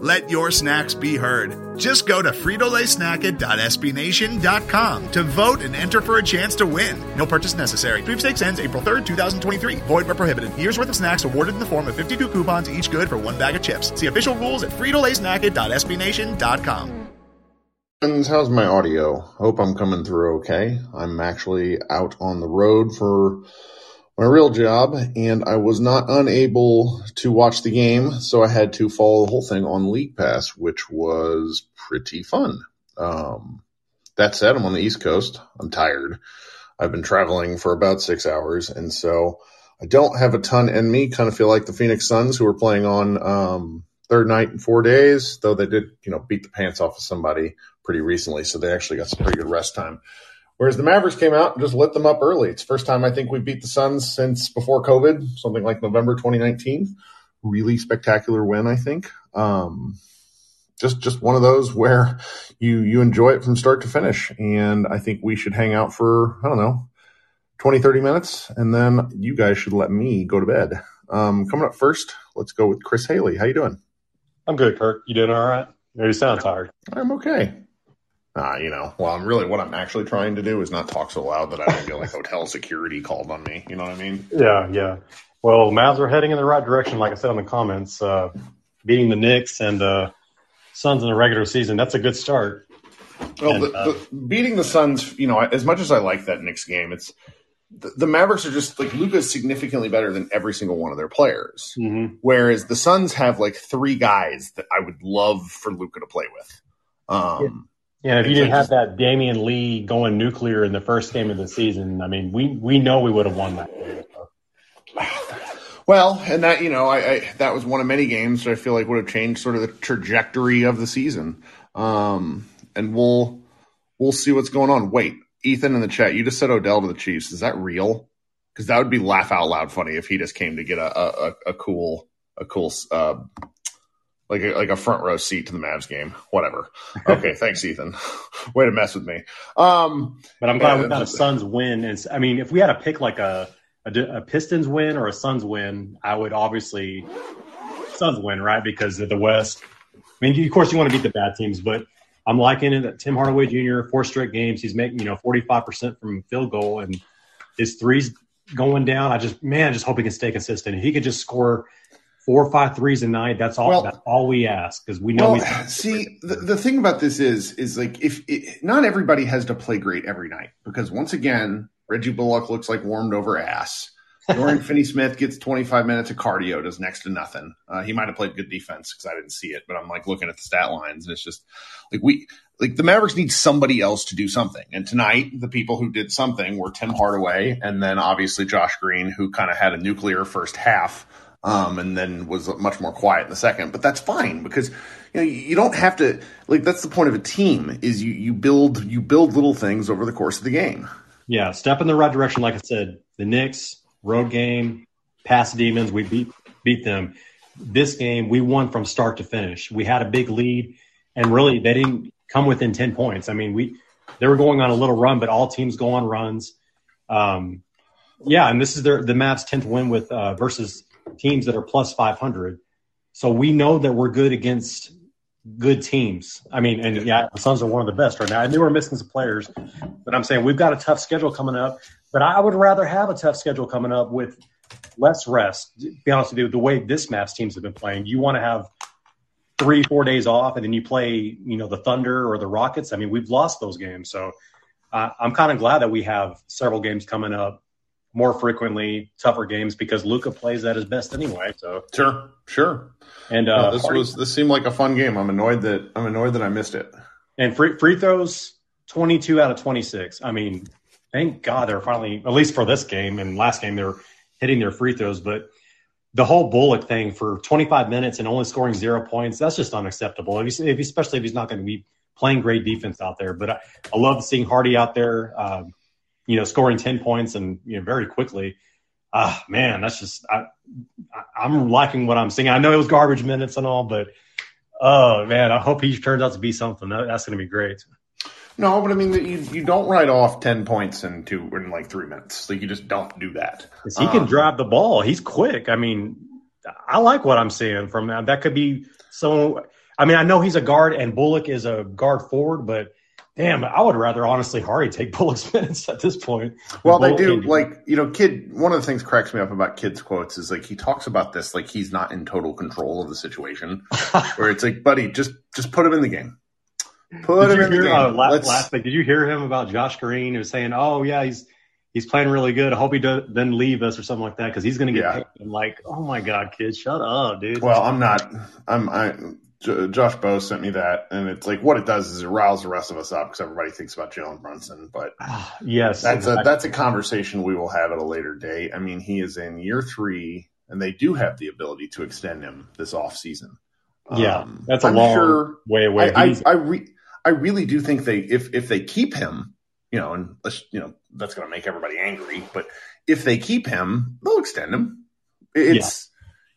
Let your snacks be heard. Just go to fritolaysnacket.sbnation.com to vote and enter for a chance to win. No purchase necessary. Sweepstakes ends April 3rd, 2023. Void where prohibited. Year's worth of snacks awarded in the form of 52 coupons, each good for one bag of chips. See official rules at fritolaysnacket.sbnation.com. Friends, how's my audio? Hope I'm coming through okay. I'm actually out on the road for my real job and I was not unable to watch the game, so I had to follow the whole thing on League Pass, which was pretty fun. Um, that said, I'm on the East Coast. I'm tired. I've been traveling for about six hours, and so I don't have a ton in me. Kind of feel like the Phoenix Suns, who were playing on um, third night in four days, though they did, you know, beat the pants off of somebody pretty recently, so they actually got some pretty good rest time. Whereas the Mavericks came out and just lit them up early. It's the first time I think we beat the Suns since before COVID, something like November 2019. Really spectacular win, I think. Um, just just one of those where you you enjoy it from start to finish. And I think we should hang out for, I don't know, 20, 30 minutes, and then you guys should let me go to bed. Um, coming up first, let's go with Chris Haley. How you doing? I'm good, Kirk. You doing all right? You sound tired. I'm okay. Uh, you know, well, I'm really what I'm actually trying to do is not talk so loud that I don't feel like hotel security called on me. You know what I mean? Yeah, yeah. Well, Mavs are heading in the right direction, like I said in the comments. Uh, beating the Knicks and uh, Suns in the regular season, that's a good start. Well, And, the, uh, the, beating the Suns, you know, as much as I like that Knicks game, it's the, the Mavericks are just like Luka is significantly better than every single one of their players. mhm. Whereas the Suns have like three guys that I would love for Luka to play with. Um, Yeah, if you didn't have that Damion Lee going nuclear in the first game of the season, I mean, we we know we would have won that game. Well, and that you know, I, I that was one of many games that I feel like would have changed sort of the trajectory of the season. Um, and we'll we'll see what's going on. Wait, Ethan in the chat, you just said Odell to the Chiefs. Is that real? Because that would be laugh out loud funny if he just came to get a a, a, a cool a cool uh, like a, like a front row seat to the Mavs game. Whatever. Okay, thanks, Ethan. Way to mess with me. Um, But I'm glad Yeah, we got a Suns win. And I mean, if we had to pick like a a Pistons win or a Suns win, I would obviously Suns win, right? Because of the West. I mean, of course, you want to beat the bad teams, but I'm liking it that Tim Hardaway Jr. four straight games, he's making you know 45 percent from field goal, and his threes going down. I just man, I just hope he can stay consistent. If he could just score four or five threes a night, that's all. Well- that's all we ask because we know well, he's see, the, the thing about this is, is like if it, not everybody has to play great every night because once again, Reggie Bullock looks like warmed over ass. Dorian Finney-Smith gets 25 minutes of cardio, does next to nothing. Uh, he might have played good defense because I didn't see it, but I'm like looking at the stat lines and it's just like we, like the Mavericks need somebody else to do something. And tonight, the people who did something were Tim Hardaway and then obviously Josh Green, who kind of had a nuclear first half um, and then was much more quiet in the second. But that's fine because you know, you don't have to like that's the point of a team is you you build you build little things over the course of the game. Yeah, step in the right direction. Like I said, the Knicks road game, past demons, we beat beat them. This game, we won from start to finish. We had a big lead, and really, they didn't come within ten points. I mean, we they were going on a little run, but all teams go on runs. Um, yeah, and this is their the Mavs' tenth win with uh, versus teams that are plus five hundred. So we know that we're good against good teams. I mean, and yeah, the Suns are one of the best right now. I knew we're missing some players, but I'm saying we've got a tough schedule coming up. But I would rather have a tough schedule coming up with less rest. To be honest with you, the way this Mavs teams have been playing, you want to have three, four days off, and then you play, you know, the Thunder or the Rockets. I mean, we've lost those games, so uh, I'm kind of glad that we have several games coming up more frequently, tougher games because Luka plays at his best anyway. So sure, sure. And uh, no, this Hardy, was this seemed like a fun game. I'm annoyed that I'm annoyed that I missed it. And free free throws, 22 out of 26. I mean, thank God they're finally at least for this game and last game they're hitting their free throws, but the whole Bullock thing for 25 minutes and only scoring zero points, that's just unacceptable. If if, especially if he's not going to be playing great defense out there. But I, I love seeing Hardy out there. Um, you know, scoring 10 points and, you know, very quickly. Ah, man, that's just, I, I'm liking what I'm seeing. I know it was garbage minutes and all, but oh man, I hope he turns out to be something. That, that's going to be great. No, but I mean, you you don't write off ten points in two in like three minutes. Like you just don't do that. He um, can drive the ball. He's quick. I mean, I like what I'm seeing from that. That could be so. I mean, I know he's a guard and Bullock is a guard forward, but Damn, I would rather honestly Hardy take Bullock's minutes at this point. Well, they do like you know, kid. One of the things cracks me up about Kidd's quotes is like he talks about this like he's not in total control of the situation, where it's like, buddy, just just put him in the game. Put did him in hear, the game. Uh, last, last thing, did you hear him about Josh Green? He was saying, "Oh yeah, he's he's playing really good. I hope he doesn't leave us or something like that because he's going to get yeah. paid." I'm like, "Oh my god, kid, shut up, dude." Well, I'm not. I'm. I Josh Bowe sent me that, and it's like what it does is it riles the rest of us up because everybody thinks about Jalen Brunson. But yes, that's exactly. a that's a conversation we will have at a later date. I mean, he is in year three, and they do have the ability to extend him this off season. Yeah, um, that's a I'm long sure, way away. I I, I, re, I really do think they if if they keep him, you know, and you know that's going to make everybody angry. But if they keep him, they'll extend him. It's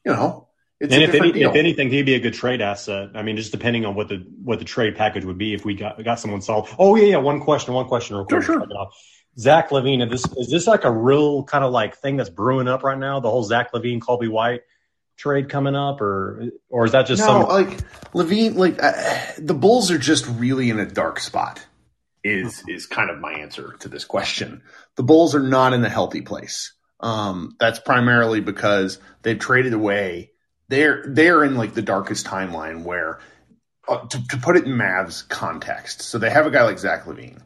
yeah. you know it's and if, any, if anything, he'd be a good trade asset. I mean, just depending on what the what the trade package would be if we got got someone solid. Oh yeah, yeah. One question, one question, real quick. Sure, sure. Zach LaVine, is this is this like a real kind of like thing that's brewing up right now? The whole Zach LaVine, Coby White trade coming up, or or is that just no? Some... Like LaVine? like uh, the Bulls are just really in a dark spot. Is is kind of my answer to this question. The Bulls are not in a healthy place. Um, that's primarily because they've traded away they're they're in like the darkest timeline where uh, to, to, put it in Mavs context. So they have a guy like Zach LaVine.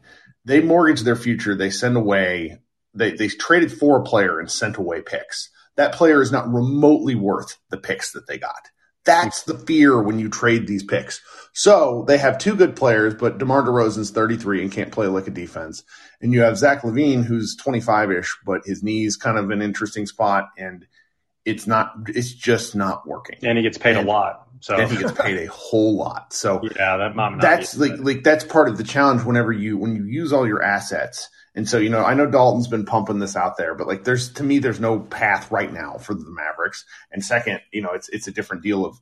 They mortgage their future. They send away. They they traded for a player and sent away picks. That player is not remotely worth the picks that they got. That's the fear when you trade these picks. So they have two good players, but DeMar DeRozan's 33 and can't play like a defense. And you have Zach LaVine, who's 25 ish, but his knee's kind of an interesting spot. And it's not it's just not working. And he gets paid and, a lot so. and he gets paid a whole lot. So yeah that mom that's like like that's part of the challenge whenever you when you use all your assets. And so you know i know dalton's been pumping this out there but like there's to me there's no path right now for the mavericks. And second you know it's it's a different deal of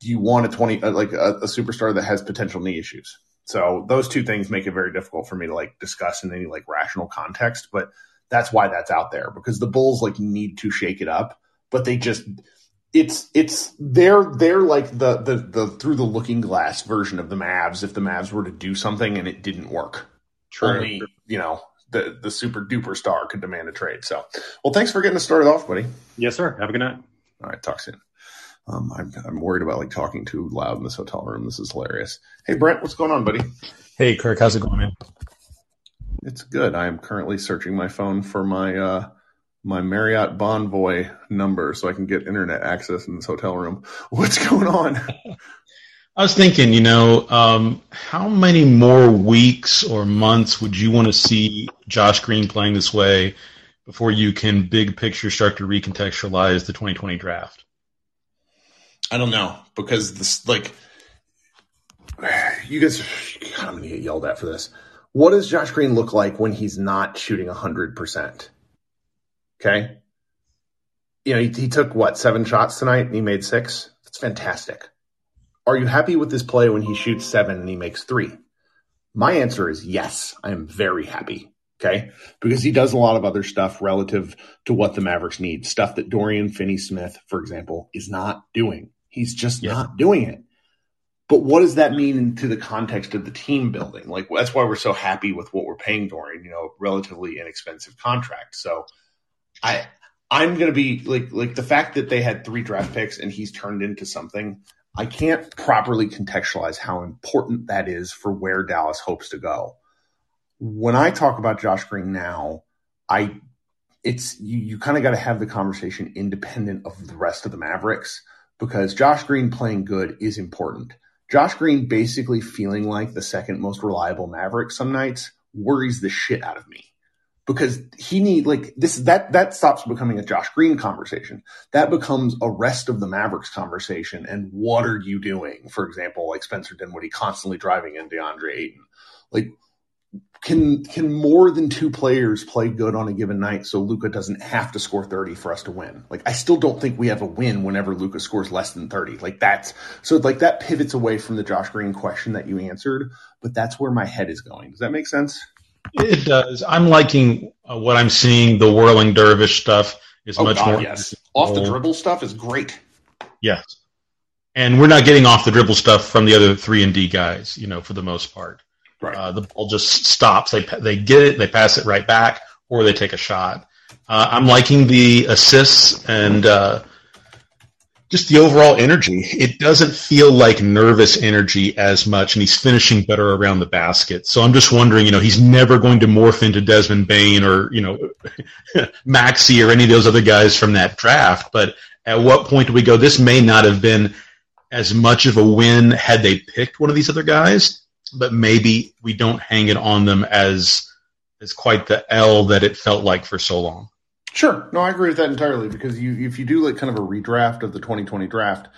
do you want a 20 uh, like a, a superstar that has potential knee issues? So those two things make it very difficult for me to like discuss in any like rational context but that's why that's out there because the bulls like need to shake it up but they just it's it's they're they're like the the the through the looking glass version of the Mavs if the Mavs were to do something and it didn't work. True. Only, you know, the the super duper star could demand a trade. So, well, thanks for getting us started off, buddy. Yes, sir. Have a good night. All right, talk soon. Um, I'm, I'm worried about like talking too loud in this hotel room. This is hilarious. Hey, Brent, what's going on, buddy? Hey, Kirk, how's it going, man? It's good. I am currently searching my phone for my uh, my Marriott Bonvoy number so I can get internet access in this hotel room. What's going on? I was thinking, you know, um, how many more weeks or months would you want to see Josh Green playing this way before you can big picture start to recontextualize the 2020 draft? I don't know because this like you guys, God, I'm gonna get yelled at for this. What does Josh Green look like when he's not shooting hundred percent? Okay, you know he, he took what seven shots tonight and he made six. That's fantastic. Are you happy with this play when he shoots seven and he makes three? My answer is yes. I am very happy. Okay. Because he does a lot of other stuff relative to what the Mavericks need. Stuff that Dorian Finney Smith, for example, is not doing. He's just yeah. not doing it. But what does that mean to the context of the team building? Like that's why we're so happy with what we're paying Dorian, you know, relatively inexpensive contract. So I I'm gonna be like like the fact that they had three draft picks and he's turned into something, I can't properly contextualize how important that is for where Dallas hopes to go when I talk about Josh Green now, I it's you, you kind of got to have the conversation independent of the rest of the Mavericks because Josh Green playing good is important. Josh Green basically feeling like the second most reliable Maverick some nights worries the shit out of me because he need like this that that stops becoming a Josh Green conversation. That becomes a rest of the Mavericks conversation. And what are you doing? For example, like Spencer Dinwiddie constantly driving in DeAndre Ayton. Like can can more than two players play good on a given night so Luka doesn't have to score 30 for us to win? Like I still don't think we have a win whenever Luka scores less than 30. Like that's so like that pivots away from the Josh Green question that you answered, but that's where my head is going. Does that make sense? It does. I'm liking uh, what I'm seeing. The whirling dervish stuff is oh, much God, more. Yes, off the dribble stuff is great. Yes, and we're not getting off the dribble stuff from the other three and D guys. You know, for the most part. Right. Uh, the ball just stops. They they get it, they pass it right back, or they take a shot. Uh, I'm liking the assists and uh, just the overall energy. It doesn't feel like nervous energy as much, and he's finishing better around the basket. So I'm just wondering, you know, he's never going to morph into Desmond Bane or you know Maxey or any of those other guys from that draft. But at what point do we go? This may not have been as much of a win had they picked one of these other guys but maybe we don't hang it on them as as quite the L that it felt like for so long. Sure. No, I agree with that entirely because you if you do like kind of a redraft of the 2020 draft,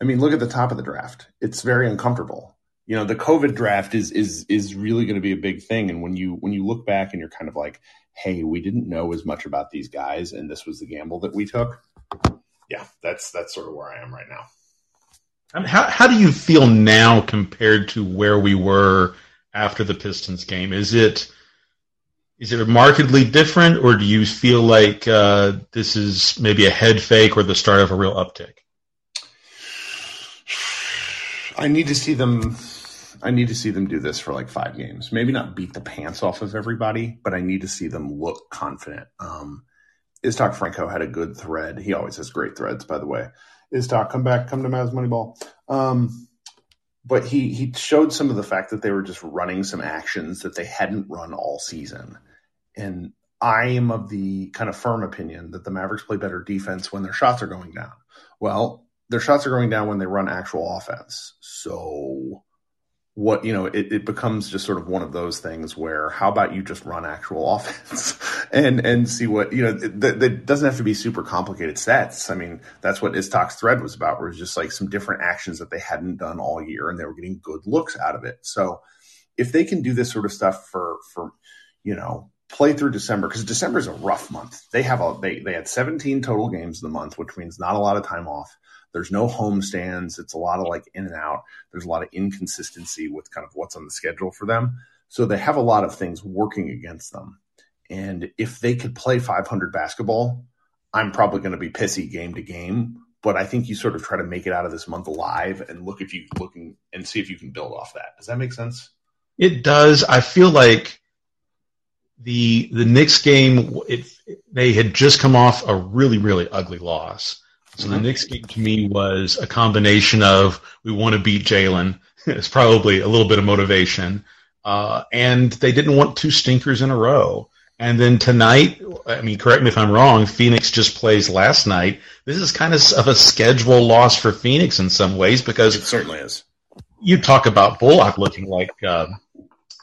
I mean, look at the top of the draft. It's very uncomfortable. You know, the COVID draft is is is really going to be a big thing and when you when you look back and you're kind of like, "Hey, we didn't know as much about these guys and this was the gamble that we took." Yeah, that's that's sort of where I am right now. I mean, how how do you feel now compared to where we were after the Pistons game? Is it is it markedly different, or do you feel like uh, this is maybe a head fake or the start of a real uptick? I need to see them. I need to see them do this for like five games. Maybe not beat the pants off of everybody, but I need to see them look confident. Um, Iztok Franko had a good thread. He always has great threads, by the way Iztok. Come back, come to Mavs Moneyball. Um, but he he showed some of the fact that they were just running some actions that they hadn't run all season, and I am of the kind of firm opinion that the Mavericks play better defense when their shots are going down. Well, their shots are going down when they run actual offense. So what you know it, it becomes just sort of one of those things where how about you just run actual offense and and see what you know that doesn't have to be super complicated sets i mean that's what Iztok's thread was about where it's just like some different actions that they hadn't done all year and they were getting good looks out of it so if they can do this sort of stuff for for you know play through december because december is a rough month they have a they, they had 17 total games in the month which means not a lot of time off there's no home stands. It's a lot of like in and out. There's a lot of inconsistency with kind of what's on the schedule for them. So they have a lot of things working against them. And if they could play 500 basketball, I'm probably going to be pissy game to game. But I think you sort of try to make it out of this month alive and look if you looking and see if you can build off that. Does that make sense? It does. I feel like the the Knicks game, it, they had just come off a really really ugly loss, so the Knicks game to me was a combination of we want to beat Jalen. it's probably a little bit of motivation. Uh, and they didn't want two stinkers in a row. And then tonight, I mean, correct me if I'm wrong, Phoenix just plays last night. This is kind of of a schedule loss for Phoenix in some ways because it certainly is. You talk about Bullock looking like uh,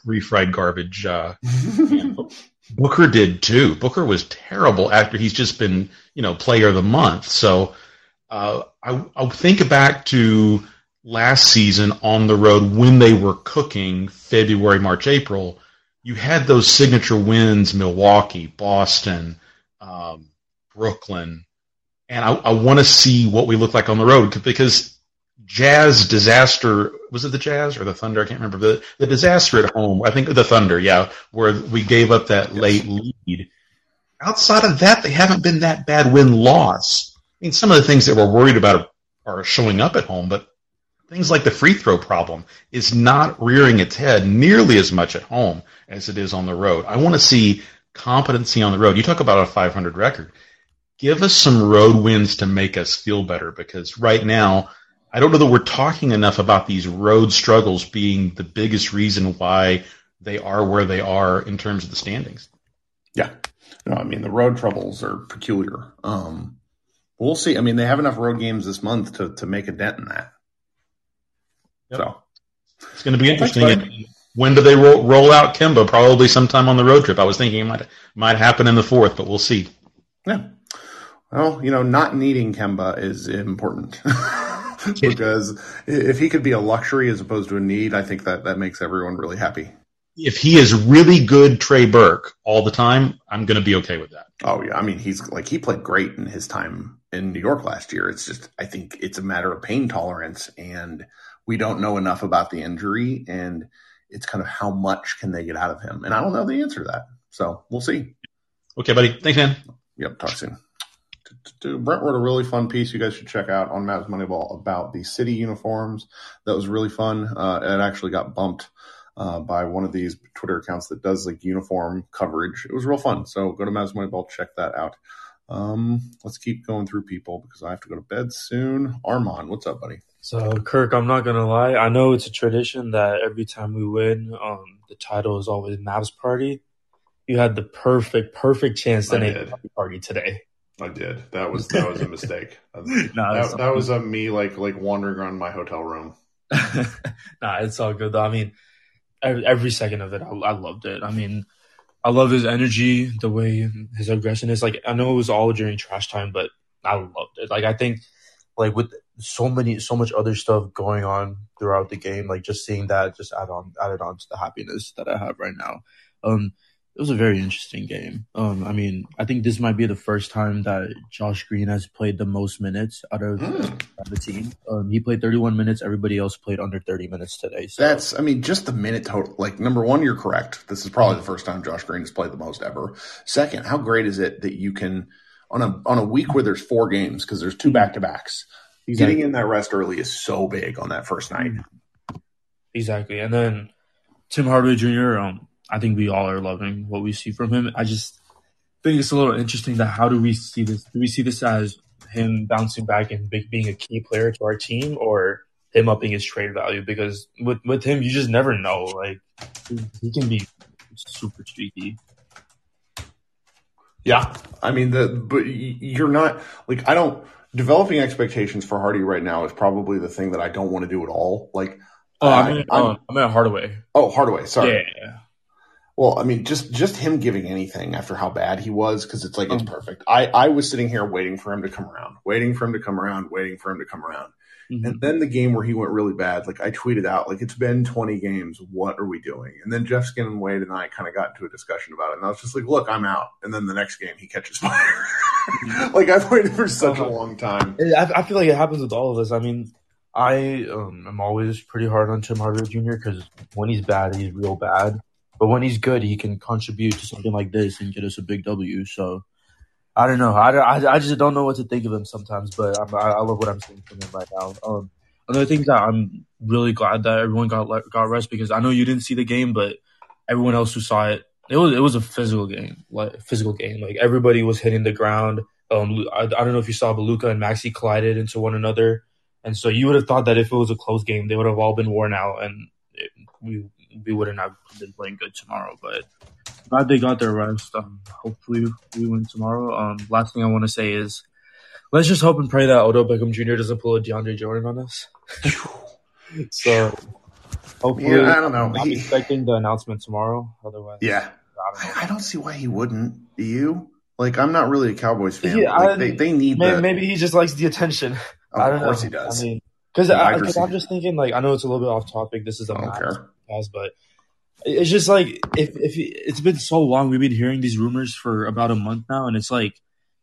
refried garbage. Uh, Booker did too. Booker was terrible after he's just been, you know, player of the month. So uh, I, I think back to last season on the road when they were cooking February, March, April, you had those signature wins Milwaukee, Boston, um, Brooklyn. And I, I want to see what we look like on the road because Jazz disaster was it the Jazz or the Thunder? I can't remember the the disaster at home. I think the Thunder, yeah, where we gave up that late lead. Outside of that, they haven't been that bad win loss. I mean, some of the things that we're worried about are showing up at home, but things like the free throw problem is not rearing its head nearly as much at home as it is on the road. I want to see competency on the road. You talk about a 500 record. Give us some road wins to make us feel better because right now I don't know that we're talking enough about these road struggles being the biggest reason why they are where they are in terms of the standings. Yeah. No, I mean the road troubles are peculiar. Um, we'll see. I mean, they have enough road games this month to to make a dent in that. Yep. So it's going to be interesting. Thanks, when do they roll, roll out Kemba? Probably sometime on the road trip. I was thinking it might might happen in the fourth, but we'll see. Yeah. Well, you know, not needing Kemba is important. because if he could be a luxury as opposed to a need, I think that that makes everyone really happy. If he is really good Trey Burke all the time, I'm going to be okay with that. Oh yeah, I mean he's like he played great in his time in New York last year. It's just I think it's a matter of pain tolerance and we don't know enough about the injury and it's kind of how much can they get out of him. And I don't know the answer to that. So, we'll see. Okay, buddy. Thanks, man. Yep, talk soon. Brent wrote a really fun piece you guys should check out on Mavs Moneyball about the city uniforms. That was really fun. Uh, it actually got bumped uh, by one of these Twitter accounts that does like uniform coverage. It was real fun. So go to Mavs Moneyball, check that out. Um, let's keep going through people because I have to go to bed soon. Armand, what's up, buddy? So Kirk, I'm not gonna lie. I know it's a tradition that every time we win, um, the title is always Mavs party. You had the perfect, perfect chance to name party today. I did. That was that was a mistake. no, that, that was a me like like wandering around my hotel room. nah, it's all good though. I mean, every, every second of it, I, I, loved it. I mean, I love his energy, the way his aggression is. Like, I know it was all during trash time, but I loved it. Like, I think, like with so many, so much other stuff going on throughout the game, like just seeing that just add on, added on to the happiness that I have right now. Um, it was a very interesting game. Um, I mean, I think this might be the first time that Josh Green has played the most minutes out of mm. the team. Um, he played 31 minutes. Everybody else played under 30 minutes today. So. That's, I mean, just the minute total. Like, number one, you're correct. This is probably the first time Josh Green has played the most ever. Second, how great is it that you can on a on a week where there's four games because there's two back to backs. Exactly. Getting in that rest early is so big on that first night. Exactly, and then Tim Hardaway Jr. Um, I think we all are loving what we see from him. I just think it's a little interesting that how do we see this? Do we see this as him bouncing back and being a key player to our team, or him upping his trade value? Because with with him, you just never know. Like he can be super streaky. Yeah, I mean the but you're not like I don't developing expectations for Hardy right now is probably the thing that I don't want to do at all. Like, oh, I, am I'm, oh, I'm at Hardaway. Oh, Hardaway. Sorry. Yeah. Well, I mean, just just him giving anything after how bad he was, because it's like it's mm-hmm. perfect. I I was sitting here waiting for him to come around, waiting for him to come around, waiting for him to come around, mm-hmm. and then the game where he went really bad, like I tweeted out, like it's been 20 games, what are we doing? And then Jeff Skin and Wade and I kind of got into a discussion about it, and I was just like, look, I'm out. And then the next game, he catches fire. like I've waited for such a uh-huh. long time. I, I feel like it happens with all of us. I mean, I um, am always pretty hard on Tim Hardaway Jr. because when he's bad, he's real bad. But when he's good, he can contribute to something like this and get us a big W. So I don't know. I, I, I just don't know what to think of him sometimes. But I'm, I, I love what I'm seeing from him right now. Um, another thing that I'm really glad that everyone got got rest because I know you didn't see the game, but everyone else who saw it, it was it was a physical game, like physical game. Like everybody was hitting the ground. Um, I, I don't know if you saw, but Luka and Maxey collided into one another, and so you would have thought that if it was a close game, they would have all been worn out, and it, we we wouldn't have been playing good tomorrow. But glad they got their rest. Um, hopefully we win tomorrow. Um, last thing I want to say is let's just hope and pray that Odell Beckham Jr. doesn't pull a DeAndre Jordan on us. so hopefully, yeah, I don't know. I'm he, expecting the announcement tomorrow. Otherwise, yeah, I don't, I don't, see why he wouldn't. Do you? Like, I'm not really a Cowboys fan. Yeah, like, I, they, they need maybe, maybe, he just likes the attention. Of course know. he does. I mean, Because I'm just thinking, like, I know it's a little bit off topic. This is a but it's just like if if it's been so long, we've been hearing these rumors for about a month now, and it's like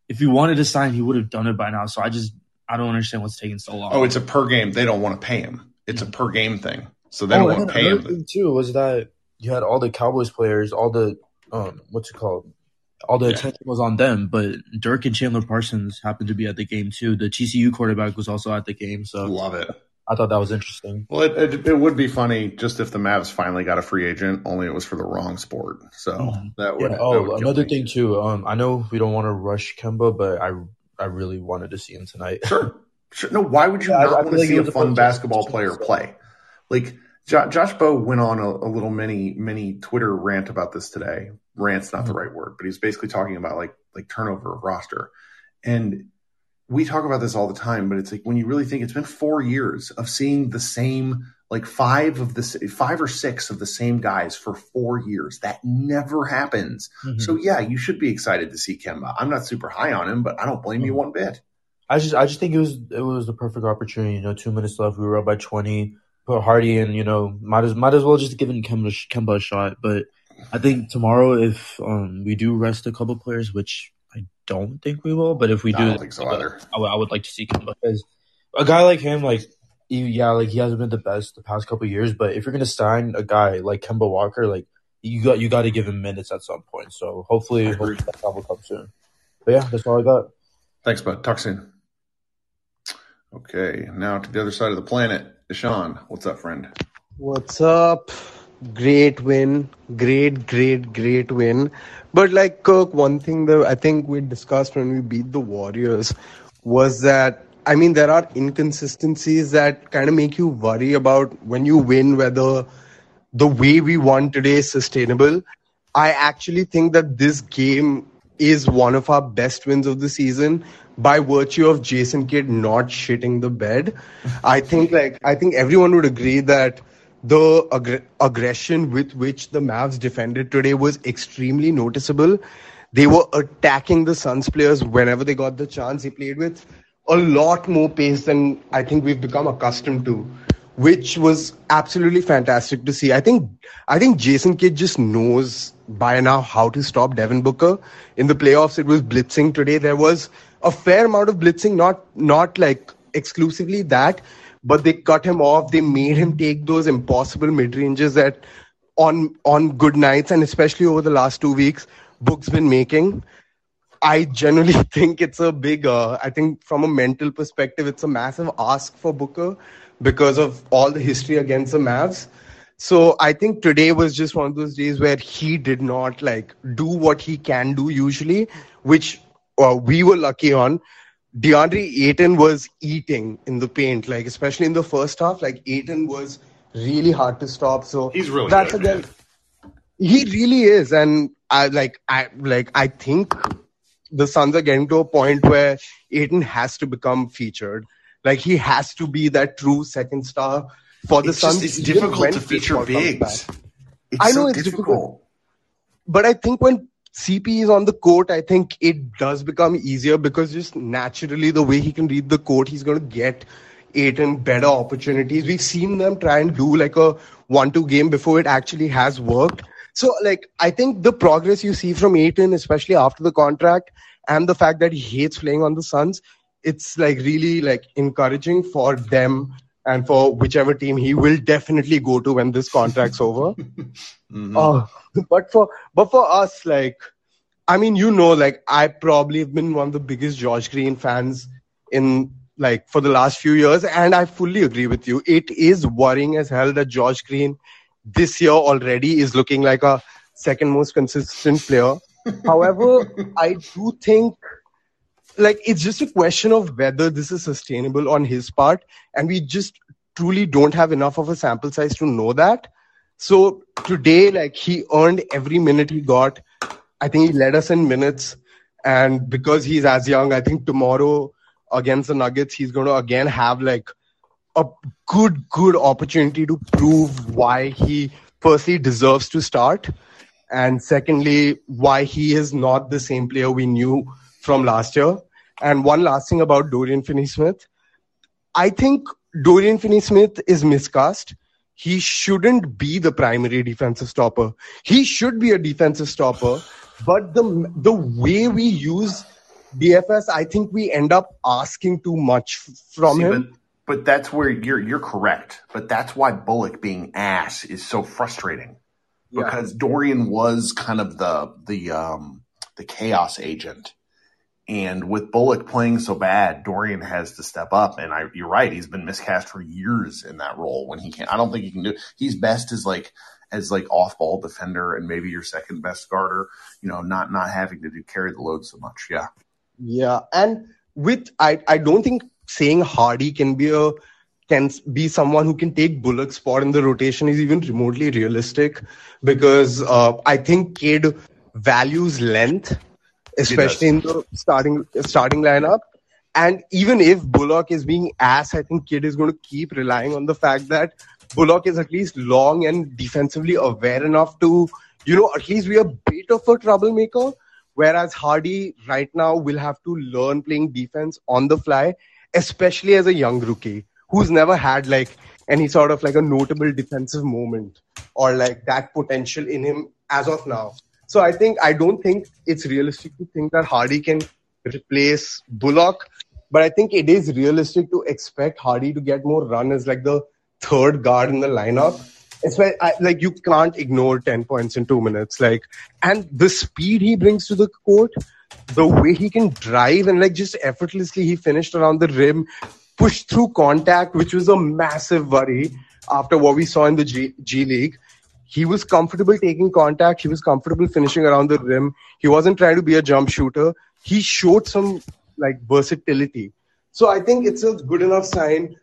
if he wanted to sign, he would have done it by now. So I just I don't understand what's taking so long. Oh, it's a per game. They don't want to pay him. It's a per game thing, so they oh, don't want to pay him. Too was that you had all the Cowboys players, all the um, what's it called? All the yeah. attention was on them, but Dirk and Chandler Parsons happened to be at the game too. The TCU quarterback was also at the game, so love it. I thought that was interesting. Well, it, it, it, would be funny just if the Mavs finally got a free agent, only it was for the wrong sport. So mm-hmm. that would. Yeah. Oh, that would another thing too. Um, I know we don't want to rush Kemba, but I I really wanted to see him tonight. Sure, sure. No, why would you yeah, not I, want to see a fun basketball player play? Like Josh Bowe went on a, a, little mini mini Twitter rant about this today. Rant's not mm-hmm. the right word, but he's basically talking about like like turnover of roster, and we talk about this all the time, but it's like when you really think it's been four years of seeing the same, like five of the five or six of the same guys for four years. That never happens. Mm-hmm. So yeah, you should be excited to see Kemba. I'm not super high on him, but I don't blame mm-hmm. you one bit. I just, I just think it was, it was the perfect opportunity. You know, two minutes left, we were up by 20. Put Hardy in, you know, might as, might as well just give him Kemba, Kemba a shot. But I think tomorrow, if um, we do rest a couple players, which don't think we will, but if we do, I don't think so either. I, I would like to see him because a guy like him, like yeah, like he hasn't been the best the past couple years, but if you're gonna sign a guy like Kemba Walker, like you got you got to give him minutes at some point. So hopefully, hopefully that will come soon. But yeah, that's all I got. Thanks, bud. Talk soon. Okay, now to the other side of the planet, Ishan. What's up, friend? What's up? Great win. Great, great, great win. But like Kirk, one thing that I think we discussed when we beat the Warriors was that I mean there are inconsistencies that kind of make you worry about when you win whether the way we won today is sustainable. I actually think that this game is one of our best wins of the season by virtue of Jason Kidd not shitting the bed. I think like I think everyone would agree that the ag- aggression with which the Mavs defended today was extremely noticeable. They were attacking the Suns players whenever they got the chance. They played with a lot more pace than I think we've become accustomed to, which was absolutely fantastic to see. I think I think Jason Kidd just knows by now how to stop Devin Booker. In the playoffs, it was blitzing today. There was a fair amount of blitzing, not not like exclusively that, but they cut him off. They made him take those impossible mid ranges that on on good nights and especially over the last two weeks, Book's been making. I generally think it's a big. Uh, I think from a mental perspective, it's a massive ask for Booker because of all the history against the Mavs. So I think today was just one of those days where he did not like do what he can do usually, which uh, we were lucky on DeAndre Ayton was eating in the paint, like especially in the first half. Like Ayton was really hard to stop. So he's really that's good, again. He really is, and I like I like I think the Suns are getting to a point where Ayton has to become featured. Like he has to be that true second star for the it's Suns. Just, it's difficult to feature bigs. I know so it's difficult. difficult, but I think when CP is on the court, I think it does become easier because just naturally the way he can read the court, he's going to get Ayton better opportunities. We've seen them try and do like a one-two game before it actually has worked. So, like, I think the progress you see from Ayton, especially after the contract, and the fact that he hates playing on the Suns, it's like really like encouraging for them and for whichever team he will definitely go to when this contract's over. mm-hmm. uh, but for but for us, like, I mean, you know, like I probably have been one of the biggest Josh Green fans in like for the last few years, and I fully agree with you. It is worrying as hell that Josh Green this year already is looking like a second most consistent player. However, I do think like it's just a question of whether this is sustainable on his part and we just truly don't have enough of a sample size to know that. So today like he earned every minute he got. I think he led us in minutes and because he's as young i think tomorrow against the nuggets he's going to again have like a good good opportunity to prove why he firstly deserves to start and secondly why he is not the same player we knew from last year and one last thing about Dorian Finney Smith. I think Dorian Finney-Smith is miscast. He shouldn't be the primary defensive stopper. He should be a defensive stopper, but the the way we use DFS, I think we end up asking too much from See, him. But, but that's where you're you're correct. But that's why Bullock being ass is so frustrating Yeah. because Dorian was kind of the the um the chaos agent. And with Bullock playing so bad, Dorian has to step up. And I, you're right; he's been miscast for years in that role. When he can't, I don't think he can do. He's best as like as like off ball defender and maybe your second best guarder. You know, not not having to do carry the load so much. Yeah, Yeah, and with I I don't think saying Hardy can be a can be someone who can take Bullock's spot in the rotation is even remotely realistic because uh, I think Kidd values length, especially in the starting starting lineup. And even if Bullock is being ass, I think Kidd is going to keep relying on the fact that Bullock is at least long and defensively aware enough to, you know, at least be a bit of a troublemaker. Whereas Hardy right now will have to learn playing defense on the fly, especially as a young rookie who's never had like any sort of like a notable defensive moment or like that potential in him as of now. So I think I don't think it's realistic to think that Hardy can replace Bullock, but I think it is realistic to expect Hardy to get more run as like the third guard in the lineup. It's like, you can't ignore 10 points in two minutes. Like, and the speed he brings to the court, the way he can drive and like just effortlessly he finished around the rim, pushed through contact, which was a massive worry after what we saw in the G, G League. He was comfortable taking contact. He was comfortable finishing around the rim. He wasn't trying to be a jump shooter. He showed some like versatility. So I think it's a good enough sign,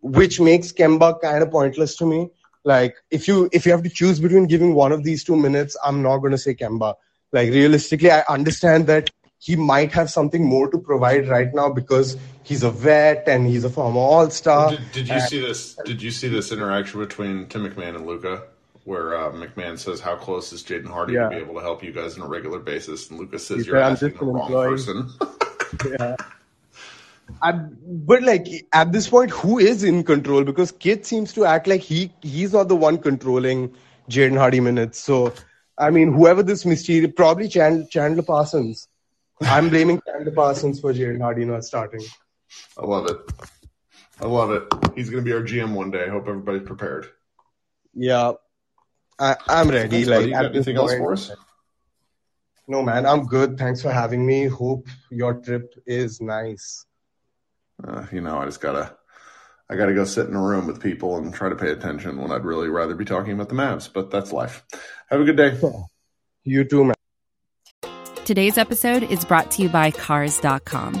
which makes Kemba kind of pointless to me. Like if you if you have to choose between giving one of these two minutes, I'm not going to say Kemba. Like realistically, I understand that he might have something more to provide right now because he's a vet and he's a former All Star. Did, did you see this? Did you see this interaction between Tim McMahon and Luka, where uh, McMahon says, "How close is Jaden Hardy Yeah. to be able to help you guys on a regular basis?" And Lucas says, He "You're said, "I'm asking the wrong employee." person." I, but like at this point, who is in control? Because Kidd seems to act like he he's not the one controlling Jaden Hardy minutes. So I mean, whoever this mysterious, probably Chandler, Chandler Parsons. I'm blaming Chandler Parsons for Jaden Hardy not starting. I love it. I love it. He's going to be our GM one day. I hope everybody's prepared. Yeah, I, I'm ready. Thanks, like. You got at anything else for us? No, man, I'm good. Thanks for having me. Hope your trip is nice. Uh, you know, I just gotta, I gotta go sit in a room with people and try to pay attention when I'd really rather be talking about the Mavs. But that's life. Have a good day. You too, man. Today's episode is brought to you by Cars.com.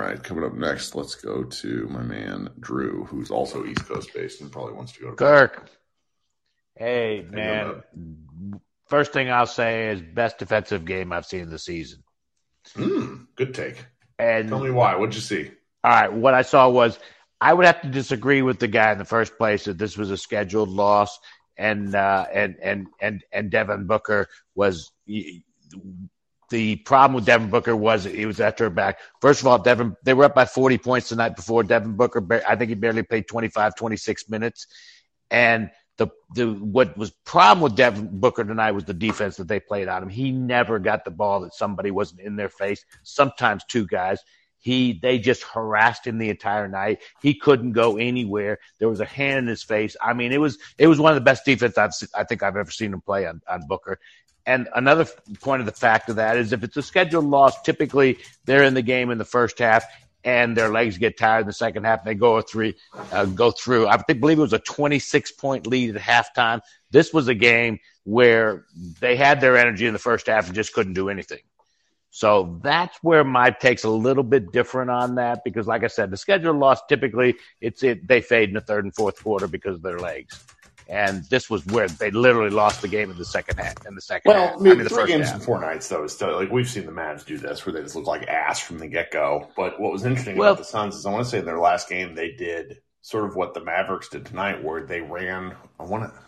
Right, coming up next, let's go to my man Drew, who's also East Coast based and probably wants to go to Kirk. Hey, Hey, man. First thing I'll say is best defensive game I've seen this season. Mm, good take. And Tell me why. What'd you see? all right, what I saw was I would have to disagree with the guy in the first place that this was a scheduled loss, and uh, and and and and Devin Booker was the problem with Devin Booker was he was after her back. First of all, Devin they were up by 40 points the night before. Devin Booker, I think he barely played 25, 26 minutes, and the the what was problem with Devin Booker tonight was the defense that they played on him. He never got the ball that somebody wasn't in their face. Sometimes two guys. He they just harassed him the entire night. He couldn't go anywhere. There was a hand in his face. I mean, it was it was one of the best defense I've I think I've ever seen him play on, on Booker. And another point of the fact of that is if it's a scheduled loss, typically they're in the game in the first half and their legs get tired in the second half. And they go three, uh, go through. I think believe it was a 26 point lead at halftime. This was a game where they had their energy in the first half and just couldn't do anything. So that's where my take's a little bit different on that because, like I said, the scheduled loss typically it's it they fade in the third and fourth quarter because of their legs. And this was where they literally lost the game in the second half. In the second Well, half, I mean, the three first games half. in four nights, though, is still like we've seen the Mavs do this, where they just look like ass from the get go. But what was interesting Well- about the Suns is I want to say in their last game they did sort of what the Mavericks did tonight, where they ran. I want to.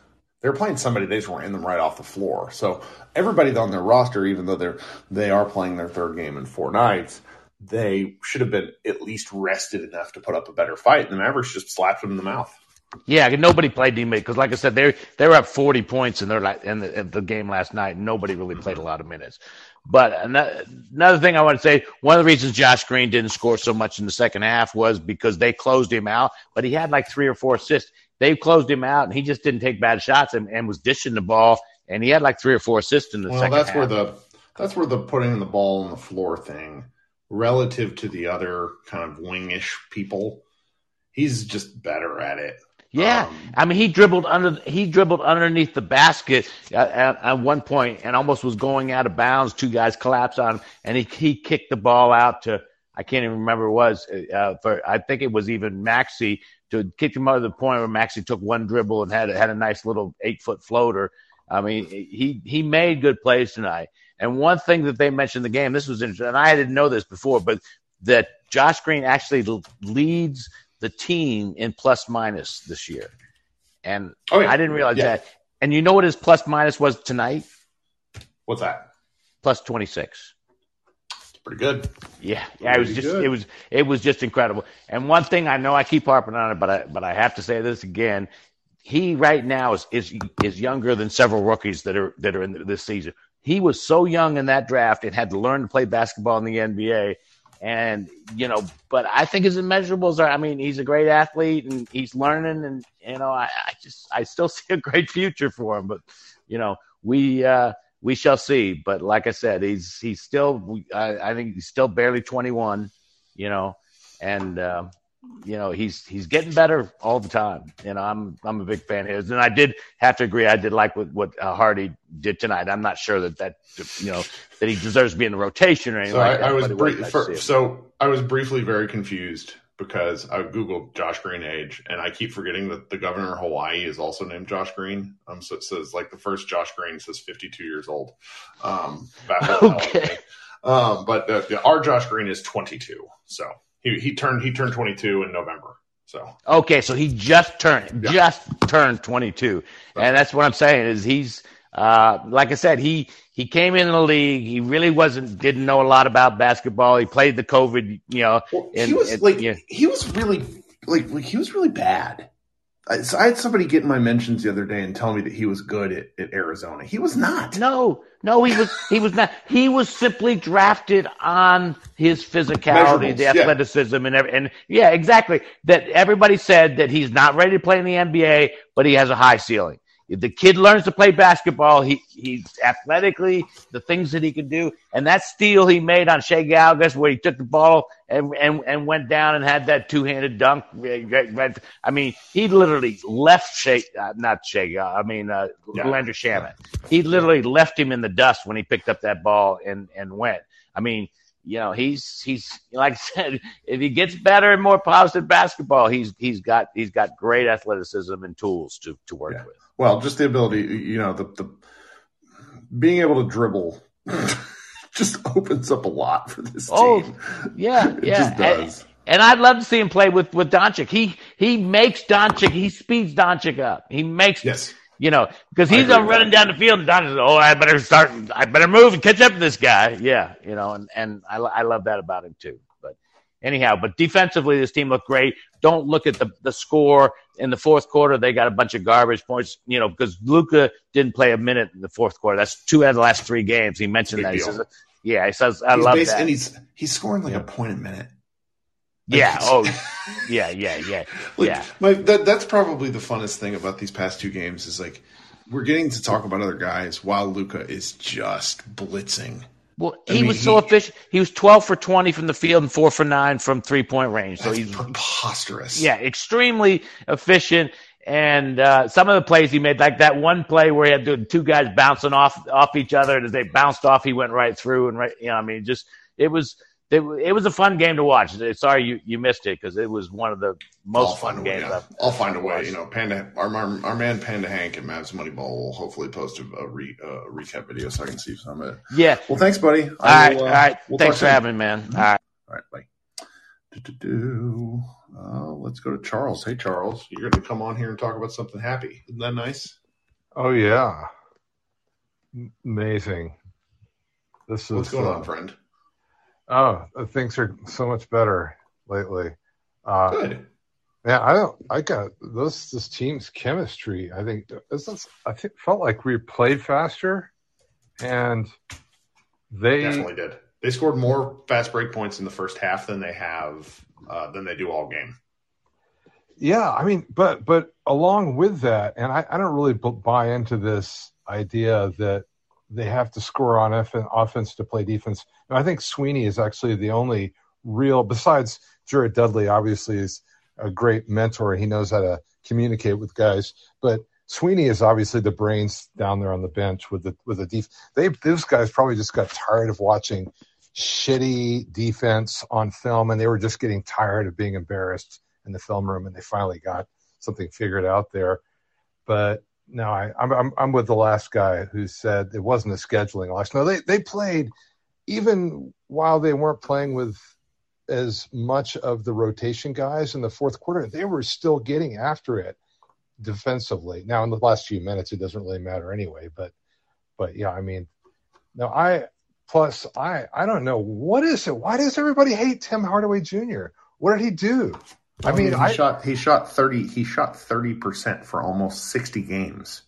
They were playing somebody they just ran them right off the floor. So everybody on their roster, even though they're they are playing their third game in four nights, they should have been at least rested enough to put up a better fight. And the Mavericks just slapped them in the mouth. Yeah, nobody played teammate because, like I said, they they were up forty points in their in the, in the game last night. Nobody really played a mm-hmm. lot of minutes. But ano- another thing I want to say, one of the reasons Josh Green didn't score so much in the second half was because they closed him out. But he had like three or four assists. They closed him out, and he just didn't take bad shots and, and was dishing the ball. And he had like three or four assists in the Well, second that's half. where the that's where the putting the ball on the floor thing, relative to the other kind of wingish people, he's just better at it. Yeah, Um, I mean, he dribbled under he dribbled underneath the basket at, at, at one point and almost was going out of bounds. Two guys collapsed on him, and he he kicked the ball out to I can't even remember it was uh, for I think it was even Maxi to kick him out of the point where Maxi took one dribble and had had a nice little eight foot floater. I mean, he he made good plays tonight. And one thing that they mentioned in the game, this was interesting, and I didn't know this before, but that Josh Green actually leads the team in plus minus this year. And Oh, yeah. I didn't realize Yeah. that. And you know what his plus minus was tonight? What's that? Plus 26. It's pretty good. Yeah, yeah, it was just good. it was it was just incredible. And one thing I know I keep harping on it, but I but I have to say this again. He right now is is is younger than several rookies that are that are in this season. He was so young in that draft and had to learn to play basketball in the NBA. And you know, but I think his immeasurables are. I mean, he's a great athlete and he's learning, and you know, I, I just I still see a great future for him. But you know, we uh, we shall see. But like I said, he's he's still. I, I think he's still barely twenty one. You know, and uh, you know he's he's getting better all the time. You know, I'm I'm a big fan of his, and I did have to agree. I did like what what uh, Hardy did tonight. I'm not sure that that you know that he deserves to be in the rotation or anything So like I, that. I was but brief, nice for, so I was briefly very confused because I googled Josh Green age, and I keep forgetting that the governor of Hawaii is also named Josh Green. Um, so it says like the first Josh Green says 52 years old. Um, Okay. Um, but uh, our Josh Green is 22, so he he turned he turned 22 in November. So Okay, so he just turned Yeah. just turned 22, and that's what I'm saying is he's uh, like I said he he came in the league. He really wasn't didn't know a lot about basketball. He played the COVID, you know. Well, he and- was and- like yeah. he was really like, like he was really bad. I, I had somebody get in my mentions the other day and tell me that he was good at, at Arizona. He was not. No, no, he was he was not. He was simply drafted on his physicality, the yeah. athleticism, and every, and yeah, exactly. That everybody said that he's not ready to play in the NBA, but he has a high ceiling. If the kid learns to play basketball, he he's athletically the things that he can do, and that steal he made on Shai Gilgeous, where he took the ball and and, and went down and had that two handed dunk. I mean, he literally left Shea, uh, not Shea, uh, I mean uh, Yeah. Landry Shamet. He literally left him in the dust when he picked up that ball and and went. I mean, you know, he's he's like I said, if he gets better and more positive basketball, he's he's got he's got great athleticism and tools to to work Yeah. with. Well, just the ability, you know, the, the being able to dribble just opens up a lot for this Oh, team. Yeah, It yeah. just does. And, and I'd love to see him play with with Doncic. He he makes Doncic. He speeds Doncic up. He makes Yes. you know because he's uh, running down the field and Doncic. Oh, I better start. I better move and catch up to this guy. Yeah, you know, and and I I love that about him too. But anyhow, but defensively, this team looked great. Don't look at the the score in the fourth quarter. They got a bunch of garbage points. You know, because Luka didn't play a minute in the fourth quarter. That's two out of the last three games. He mentioned Big that. He says, yeah, he says I He's love that. And he's he's scoring like a point a minute. Yeah. Oh, yeah, yeah, yeah, Like, yeah. My, that, that's probably the funnest thing about these past two games is like we're getting to talk about other guys while Luka is just blitzing. Well, I he mean, was so he- efficient. He was twelve for twenty from the field and four for nine from three point range. So That's he's preposterous. yeah, extremely efficient. And uh, some of the plays he made, like that one play where he had two guys bouncing off off each other, and as they bounced off, he went right through and right. You know, I mean, just it was it, it was a fun game to watch. Sorry you, you missed it because it was one of the most fun games. Way, I'll find a way. You know, Panda, our, our, our man Panda Hank and Mavs Moneyball will hopefully post a, a, re, a, recap video so I can see some of it. Yeah. Well, thanks, buddy. All right, will, uh, all right. We'll thanks for having me, man. All right. All right. Bye. Do-do-do. Uh, let's go to Charles. Hey, Charles, you're going to come on here and talk about something happy. Isn't that nice? Oh yeah, amazing. This is what's going uh, on, friend. Oh, things are so much better lately. Uh, Good. Yeah, I don't. I got those. This team's chemistry. I think this. I think felt like we played faster, and they definitely did. They scored more fast break points in the first half than they have uh, than they do all game. Yeah, I mean, but but along with that, and I, I don't really buy into this idea that they have to score on offense to play defense. And I think Sweeney is actually the only real, besides Jared Dudley, obviously is a great mentor. He knows how to communicate with guys, but Sweeney is obviously the brains down there on the bench with the with the def. They those guys probably just got tired of watching shitty defense on film, and they were just getting tired of being embarrassed in the film room, and they finally got something figured out there. But no, I, am I'm I'm with the last guy who said it wasn't a scheduling loss. No, they they played even while they weren't playing with as much of the rotation guys in the fourth quarter. They were still getting after it defensively. Now in the last few minutes, it doesn't really matter anyway. But but yeah, I mean, no, I plus I I don't know what is it. Why does everybody hate Tim Hardaway Jr.? What did he do? I oh, mean, he I, shot he shot thirty he shot thirty percent for almost sixty games.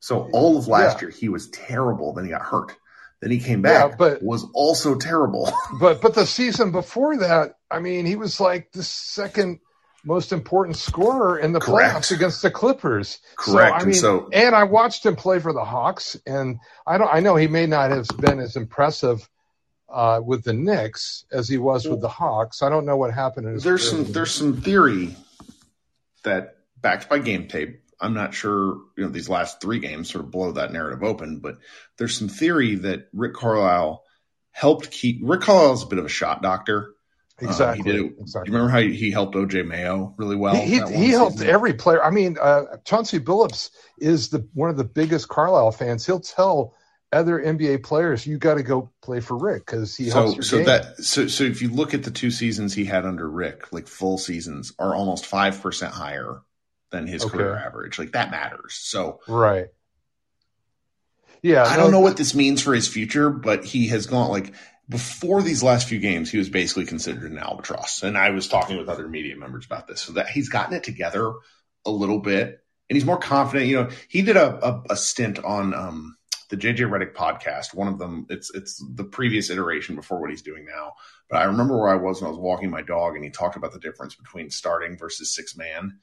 So all of last yeah. year he was terrible. Then he got hurt. Then he came back, yeah, but was also terrible. but but the season before that, I mean, he was like the second most important scorer in the Correct. playoffs against the Clippers. Correct. So, I mean, and, so, and I watched him play for the Hawks, and I don't. I know he may not have been as impressive uh, with the Knicks as he was with the Hawks. I don't know what happened. In his there's some there's some theory that backed by game tape. I'm not sure. You know, these last three games sort of blow that narrative open, but there's some theory that Rick Carlisle helped keep. Rick Carlisle's a bit of a shot doctor. Exactly. Uh, he did it. Exactly. You remember how he helped OJ Mayo really well? He, he, he helped every player. I mean, uh, Chauncey Billups is the one of the biggest Carlisle fans. He'll tell other NBA players, you got to go play for Rick because he so so game. that so so if you look at the two seasons he had under Rick, like full seasons are almost five percent higher than his Okay. career average. Like that matters. So right. Yeah, I no, don't know what this means for his future, but he has gone like before these last few games, he was basically considered an albatross. And I was talking with other media members about this, so that he's gotten it together a little bit, and he's more confident. You know, he did a a, a stint on um, the JJ Redick podcast. One of them, it's it's the previous iteration before what he's doing now. But I remember where I was when I was walking my dog, and he talked about the difference between starting versus six man.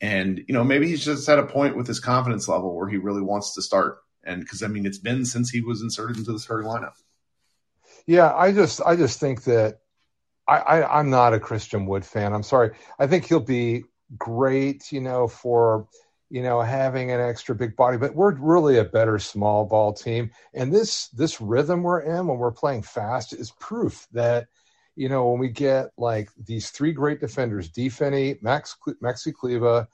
And you know, maybe he's just at a point with his confidence level where he really wants to start. And because I mean, it's been since he was inserted into the starting lineup. Yeah, I just I just think that I, I I'm not a Christian Wood fan. I'm sorry. I think he'll be great, you know, for you know having an extra big body, but we're really a better small ball team. And this this rhythm we're in when we're playing fast is proof that you know when we get like these three great defenders, D. Finney, Max Maxi Kleber,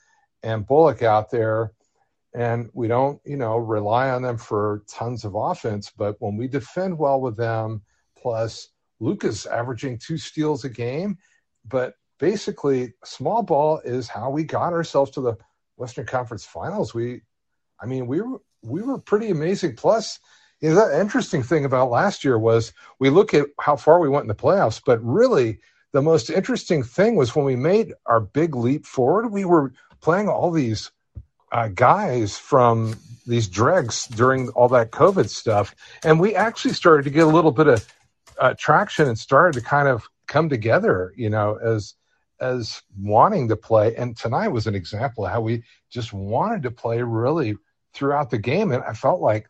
and Bullock out there, and we don't you know rely on them for tons of offense, but when we defend well with them plus Luka's averaging two steals a game. But basically, small ball is how we got ourselves to the Western Conference Finals. We, I mean, we were we were pretty amazing. Plus, you know, the interesting thing about last year was we look at how far we went in the playoffs, but really the most interesting thing was when we made our big leap forward. We were playing all these uh, guys from these dregs during all that COVID stuff, and we actually started to get a little bit of uh, traction and started to kind of come together, you know, as as wanting to play. And tonight was an example of how we just wanted to play really throughout the game. And I felt like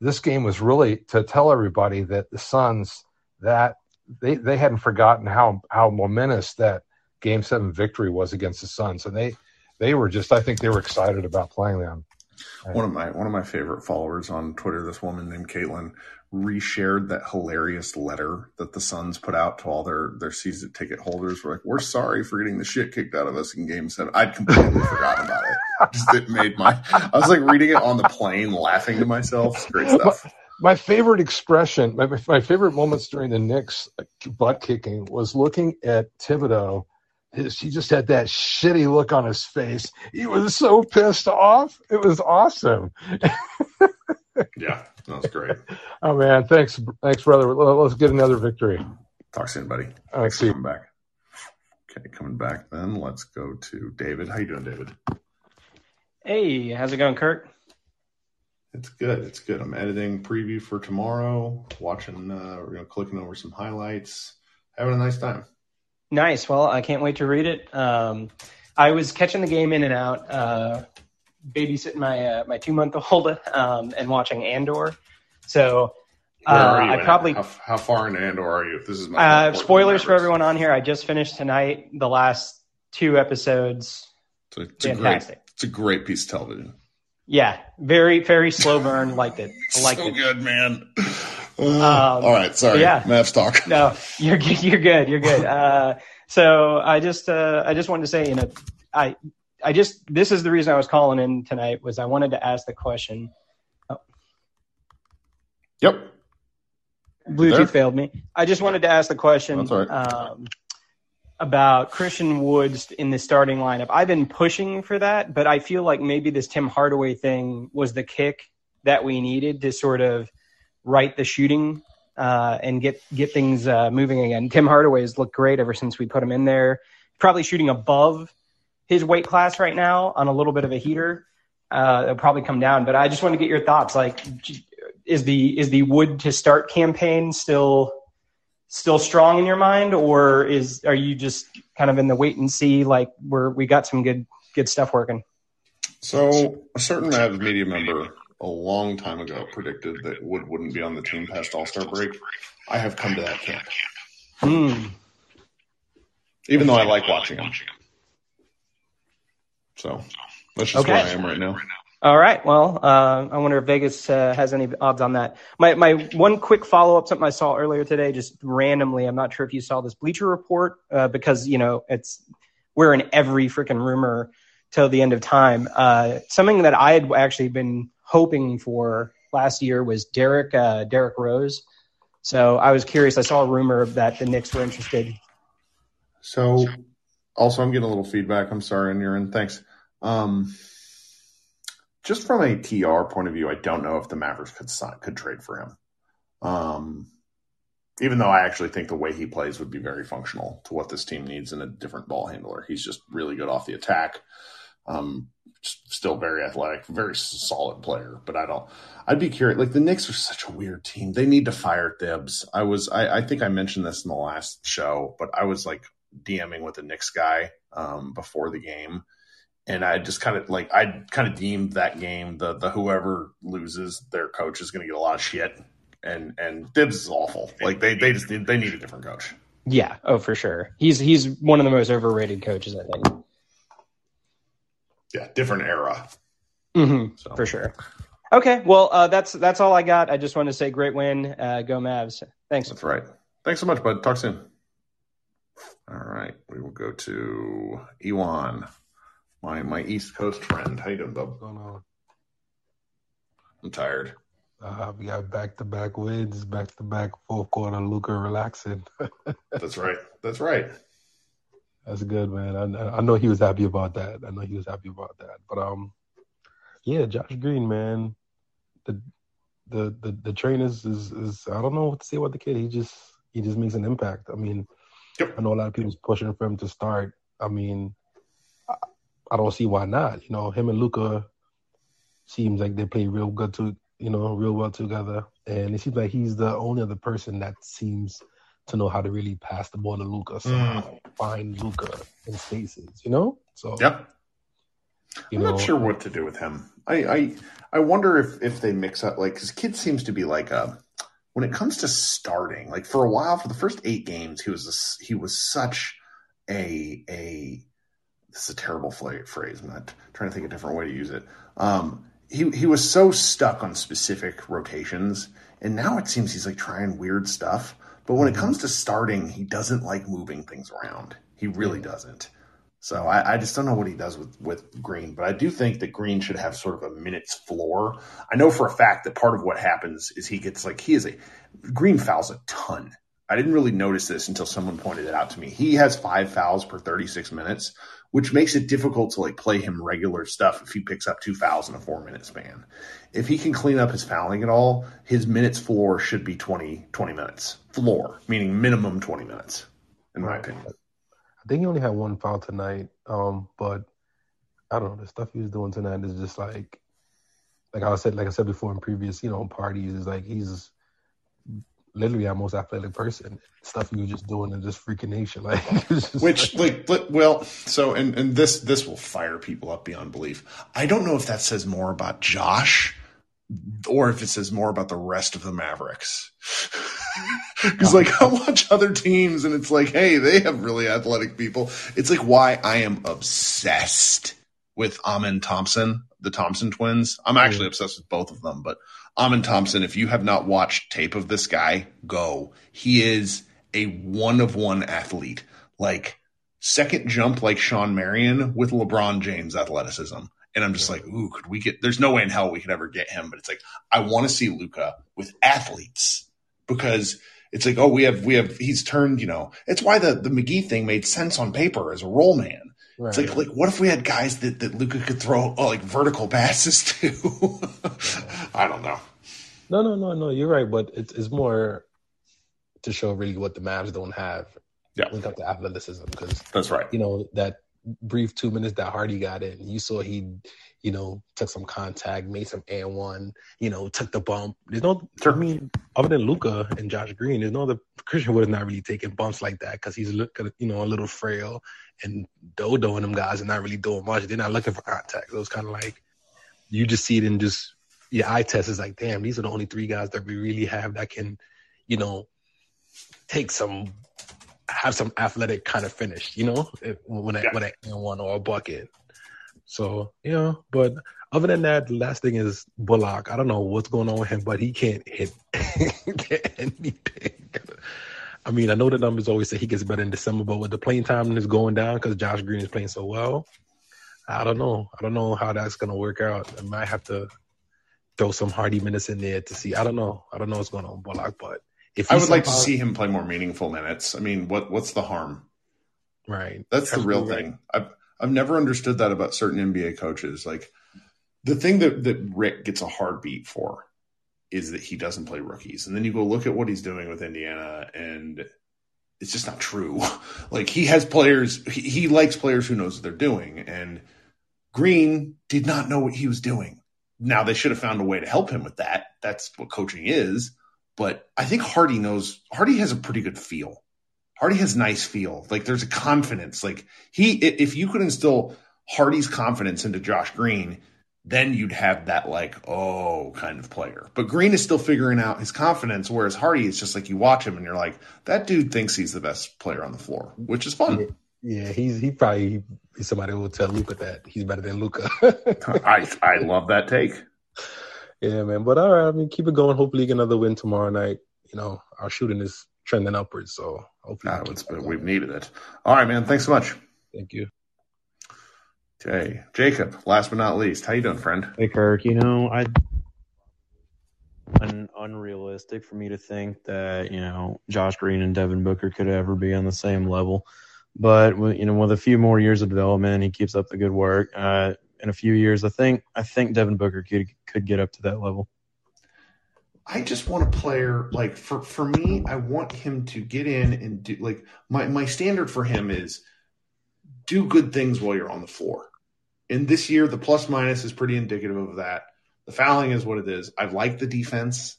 this game was really to tell everybody that the Suns that they they hadn't forgotten how how momentous that game seven victory was against the Suns. And they they were just I think they were excited about playing them. One of my one of my favorite followers on Twitter, this woman named Caitlin, reshared that hilarious letter that the Suns put out to all their their season ticket holders. We're like, we're sorry for getting the shit kicked out of us in Game Seven. I'd completely forgotten about it. Just it made my. I was like reading it on the plane, laughing to myself. It's great stuff. My, my favorite expression, my, my favorite moments during the Knicks butt kicking was looking at Thibodeau his, he just had that shitty look on his face. He was so pissed off. It was awesome. yeah, that was great. oh man, thanks, thanks, brother. Let's get another victory. Talk soon, buddy. All right, see you. Coming back. Okay, coming back. Then let's go to David. How you doing, David? Hey, how's it going, Kirk? It's good. It's good. I'm editing preview for tomorrow. Watching, uh, you know, clicking over some highlights. Having a nice time. Nice. Well, I can't wait to read it. Um, I was catching the game in and out, uh, babysitting my uh, my two month old um, and watching Andor. So uh, I probably how, how, far in Andor are you? If this is my uh, spoilers for everyone on here. I just finished tonight the last two episodes. It's a, it's Fantastic. A great, it's a great piece of television. Yeah, very very slow burn. liked it. I liked so it. good, man. Um, all right, sorry. Yeah, Mavs talk. No, you're you're good. You're good. Uh, so I just uh, I just wanted to say, you know, I I just this is the reason I was calling in tonight was I wanted to ask the question. Oh. Yep. Bluetooth there? failed me. I just wanted to ask the question right. um, about Christian Woods in the starting lineup. I've been pushing for that, but I feel like maybe this Tim Hardaway thing was the kick that we needed to sort of right the shooting uh, and get get things uh, moving again. Tim Hardaway has looked great ever since we put him in there. Probably shooting above his weight class right now on a little bit of a heater. Uh, it'll probably come down, but I just want to get your thoughts. Like, is the is the wood to start campaign still still strong in your mind, or is are you just kind of in the wait and see? Like, we're we got some good good stuff working. So a certain Mavs media member a long time ago predicted that Wood wouldn't be on the team past All Star break. I have come to that camp. Mm. Even though I like watching him. So that's just okay. where I am right now. All right. Well, uh, I wonder if Vegas uh, has any odds on that. My my one quick follow up, something I saw earlier today, just randomly. I'm not sure if you saw this Bleacher Report uh, because you know it's we're in every freaking rumor till the end of time. Uh, something that I had actually been hoping for last year was Derek uh, Derrick Rose. So I was curious. I saw a rumor that the Knicks were interested. So, also, I'm getting a little feedback. I'm sorry, and you're in. Thanks. Um, just from a TR point of view, I don't know if the Mavericks could could trade for him. Um, even though I actually think the way he plays would be very functional to what this team needs in a different ball handler. He's just really good off the attack. Um, still very athletic, very solid player. But I don't. I'd be curious. Like the Knicks are such a weird team. They need to fire Thibs. I was. I, I think I mentioned this in the last show, but I was like DMing with a Knicks guy um, before the game, and I just kind of like I kind of deemed that game the the whoever loses their coach is going to get a lot of shit, and and Thibs is awful. Like they they just they need a different coach. Yeah. Oh, for sure. He's he's one of the most overrated coaches, I think yeah, different era. Mm-hmm, so. For sure. Okay, well, uh, that's that's all I got. I just want to say, great win, uh, go Mavs. Thanks. That's right. Thanks so much, bud. Talk soon. All right, we will go to Ewan, my my East Coast friend. How you doing, bub? What's going on? I'm tired. Uh, we got back to back wins, back to back fourth quarter. Luka relaxing. That's right. That's right. That's good, man. I, I know he was happy about that. I know he was happy about that. But um, yeah, Josh Green, man, the the the, the train is, is is I don't know what to say about the kid. He just he just makes an impact. I mean, yep. I know a lot of people's pushing for him to start. I mean, I don't see why not. You know, him and Luka seems like they play real good to you know real well together, and it seems like he's the only other person that seems to know how to really pass the ball to Luka. so mm. find Luka in spaces, you know? So Yep. I'm know, not sure what to do with him. I I, I wonder if if they mix up like because Kidd seems to be like a when it comes to starting like for a while for the first eight games he was a, he was such a a this is a terrible phrase. I'm not trying to think a different way to use it. Um, he he was so stuck on specific rotations, and now it seems he's like trying weird stuff. But when it mm-hmm. comes to starting, he doesn't like moving things around. He really doesn't. So I, I, just don't know what he does with, with Green, but I do think that Green should have sort of a minutes floor. I know for a fact that part of what happens is he gets like he is a Green fouls a ton. I didn't really notice this until someone pointed it out to me. He has five fouls per 36 minutes, which makes it difficult to like play him regular stuff if he picks up two fouls in a four minute span. If he can clean up his fouling at all, his minutes floor should be 20, 20 minutes. Floor, meaning minimum 20 minutes, in my opinion. I think he only had one foul tonight. Um, but I don't know, the stuff he was doing tonight is just like like I said, like I said before in previous, you know, parties is like he's literally our most athletic person. Stuff you was just doing in this freaking nation. Like which like, like well, so and and this this will fire people up beyond belief. I don't know if that says more about Josh or if it says more about the rest of the Mavericks. Because like I watch other teams and it's like, hey, they have really athletic people. It's like why I am obsessed with Amen Thompson, the Thompson twins. I'm actually obsessed with both of them, but Amen Thompson, if you have not watched tape of this guy, go. He is a one of one athlete. Like second jump like Shawn Marion with LeBron James athleticism. And I'm just like, ooh, could we get? There's no way in hell we could ever get him. But it's like I want to see Luka with athletes because it's like, oh, we have we have he's turned. You know, it's why the the McGee thing made sense on paper as a role man. Right. It's like like what if we had guys that that Luka could throw oh, like vertical passes to? I don't know. No, no, no, no. You're right, but it's it's more to show really what the Mavs don't have. Yeah, when it comes to athleticism, because that's right. You know that brief two minutes that Hardy got in, you saw he, you know, took some contact, made some and one, you know, took the bump. There's no. I mean, other than Luka and Josh Green, there's no other Christian Wood is not really taking bumps like that because he's looking, you know, a little frail, and Dodo and them guys are not really doing much. They're not looking for contact. So it's kind of like you just see it in just your eye test is like, damn, these are the only three guys that we really have that can, you know, take some have some athletic kind of finish, you know, when I, yeah. when I one or a bucket. So you know, but other than that, the last thing is Bullock. I don't know what's going on with him, but he can't hit anything. I mean, I know the numbers always say he gets better in December, but with the playing time is going down because Josh Green is playing so well, I don't know. I don't know how that's gonna work out. I might have to throw some Hardy minutes in there to see. I don't know. I don't know what's going on with Bullock, but if I would somehow, like to see him play more meaningful minutes. I mean, what what's the harm? Right. That's the real right. thing. I've I've never understood that about certain NBA coaches. Like the thing that that Rick gets a hard beat for is that he doesn't play rookies. And then you go look at what he's doing with Indiana and it's just not true. like he has players he, he likes players who knows what they're doing and Green did not know what he was doing. Now they should have found a way to help him with that. That's what coaching is. But I think Hardy knows Hardy has a pretty good feel. Hardy has nice feel. Like there's a confidence. Like he, if you could instill Hardy's confidence into Josh Green, then you'd have that like oh kind of player. But Green is still figuring out his confidence, whereas Hardy is just like you watch him and you're like that dude thinks he's the best player on the floor, which is fun. Yeah, he's he probably somebody will tell Luka that he's better than Luka. I I love that take. Yeah, man. But all right, I mean, keep it going. Hopefully, get another win tomorrow night. You know, our shooting is trending upwards, so hopefully, ah, been, we've needed it. All right, man. Thanks so much. Thank you. Okay, Jacob. Last but not least, how you doing, friend? Hey, Kirk. You know, I un- unrealistic for me to think that you know Josh Green and Devin Booker could ever be on the same level. But you know, with a few more years of development, he keeps up the good work. Uh, in a few years. I think I think Devin Booker could could get up to that level. I just want a player like for for me, I want him to get in and do like my my standard for him is do good things while you're on the floor. And this year, the plus minus is pretty indicative of that. The fouling is what it is. I like the defense.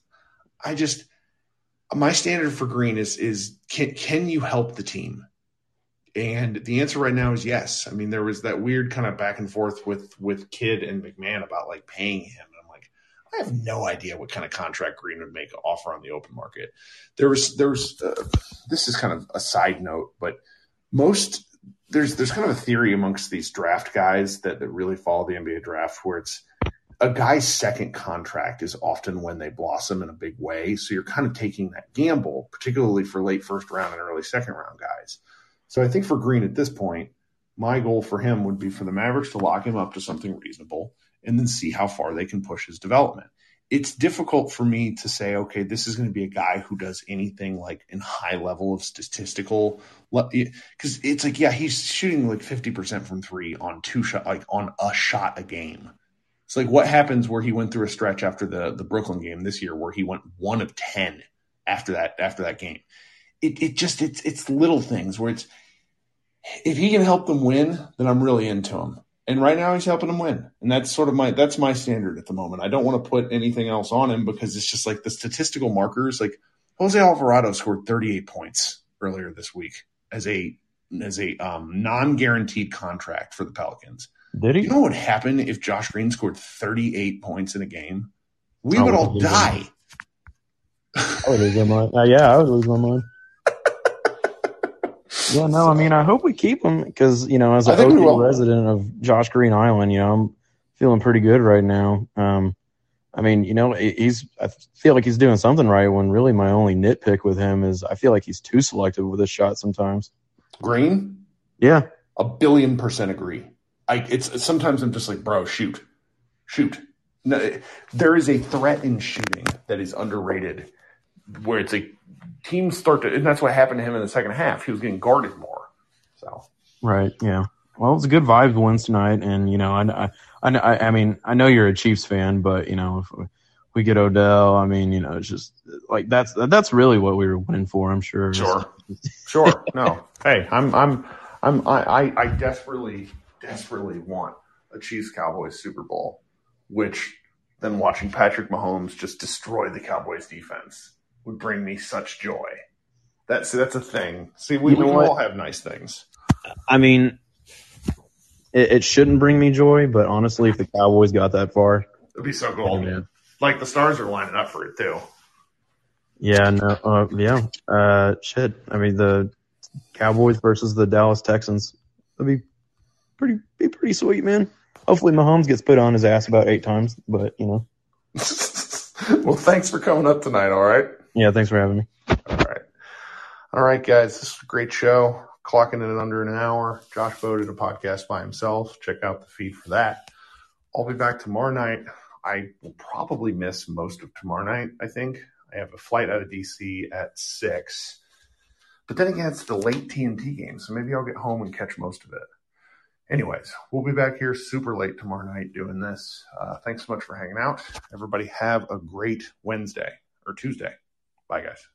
I just my standard for Green is is can can you help the team? And the answer right now is yes. I mean, there was that weird kind of back and forth with with Kidd and MacMahon about like paying him. And I'm like, I have no idea what kind of contract Green would make offer on the open market. There was there was uh, this is kind of a side note, but most there's there's kind of a theory amongst these draft guys that, that really follow the NBA draft where it's a guy's second contract is often when they blossom in a big way. So you're kind of taking that gamble, particularly for late first round and early second round guys. So I think for Green at this point, my goal for him would be for the Mavericks to lock him up to something reasonable and then see how far they can push his development. It's difficult for me to say, okay, this is going to be a guy who does anything like in high level of statistical, because it's like, yeah, he's shooting like 50% from three on two shot, like on a shot a game. It's like what happens where he went through a stretch after the the Brooklyn game this year where he went one of ten after that after that game. It it just it's it's little things where it's if he can help them win, then I'm really into him. And right now he's helping them win. And that's sort of my that's my standard at the moment. I don't want to put anything else on him because it's just like the statistical markers like Jose Alvarado scored 38 points earlier this week as a as a um, non-guaranteed contract for the Pelicans. Did he? You know what would happen if Josh Green scored 38 points in a game? We oh, would all die. I would lose my mind. Uh, yeah, I would lose my mind. Yeah, no, I mean, I hope we keep him because you know, as a resident of Josh Green Island, you know, I'm feeling pretty good right now. Um, I mean, you know, he's I feel like he's doing something right. When really my only nitpick with him is I feel like he's too selective with his shot sometimes. Green, yeah, a billion percent agree. I it's sometimes I'm just like, bro, shoot, shoot. No, there is a threat in shooting that is underrated, where it's like teams start to, and that's what happened to him in the second half. He was getting guarded more. So right, yeah. Well, it's a good vibe wins tonight, and you know, I, I, I, I mean, I know you're a Chiefs fan, but you know, if we get Odell, I mean, you know, it's just like that's that's really what we were winning for. I'm sure. Sure, sure. No, hey, I'm I'm I'm I I desperately desperately want a Chiefs Cowboys Super Bowl, which then watching Patrick Mahomes just destroy the Cowboys defense would bring me such joy. That's that's a thing. See, we, you know we all have nice things. I mean, it, it, shouldn't bring me joy, but honestly, if the Cowboys got that far, it'd be so cool. man. Like the stars are lining up for it too. Yeah, no, uh, yeah, uh, shit. I mean, the Cowboys versus the Dallas Texans. That'd be pretty be pretty sweet, man. Hopefully Mahomes gets put on his ass about eight times, but you know. well, thanks for coming up tonight. All right. Yeah, thanks for having me. All right. All right, guys. This is a great show. Clocking in under an hour. Josh voted a podcast by himself. Check out the feed for that. I'll be back tomorrow night. I will probably miss most of tomorrow night, I think. I have a flight out of DC at six. But then again, it's the late TNT game, so maybe I'll get home and catch most of it anyways, we'll be back here super late tomorrow night doing this. Uh, thanks so much for hanging out. Everybody have a great Wednesday or Tuesday. Bye, guys.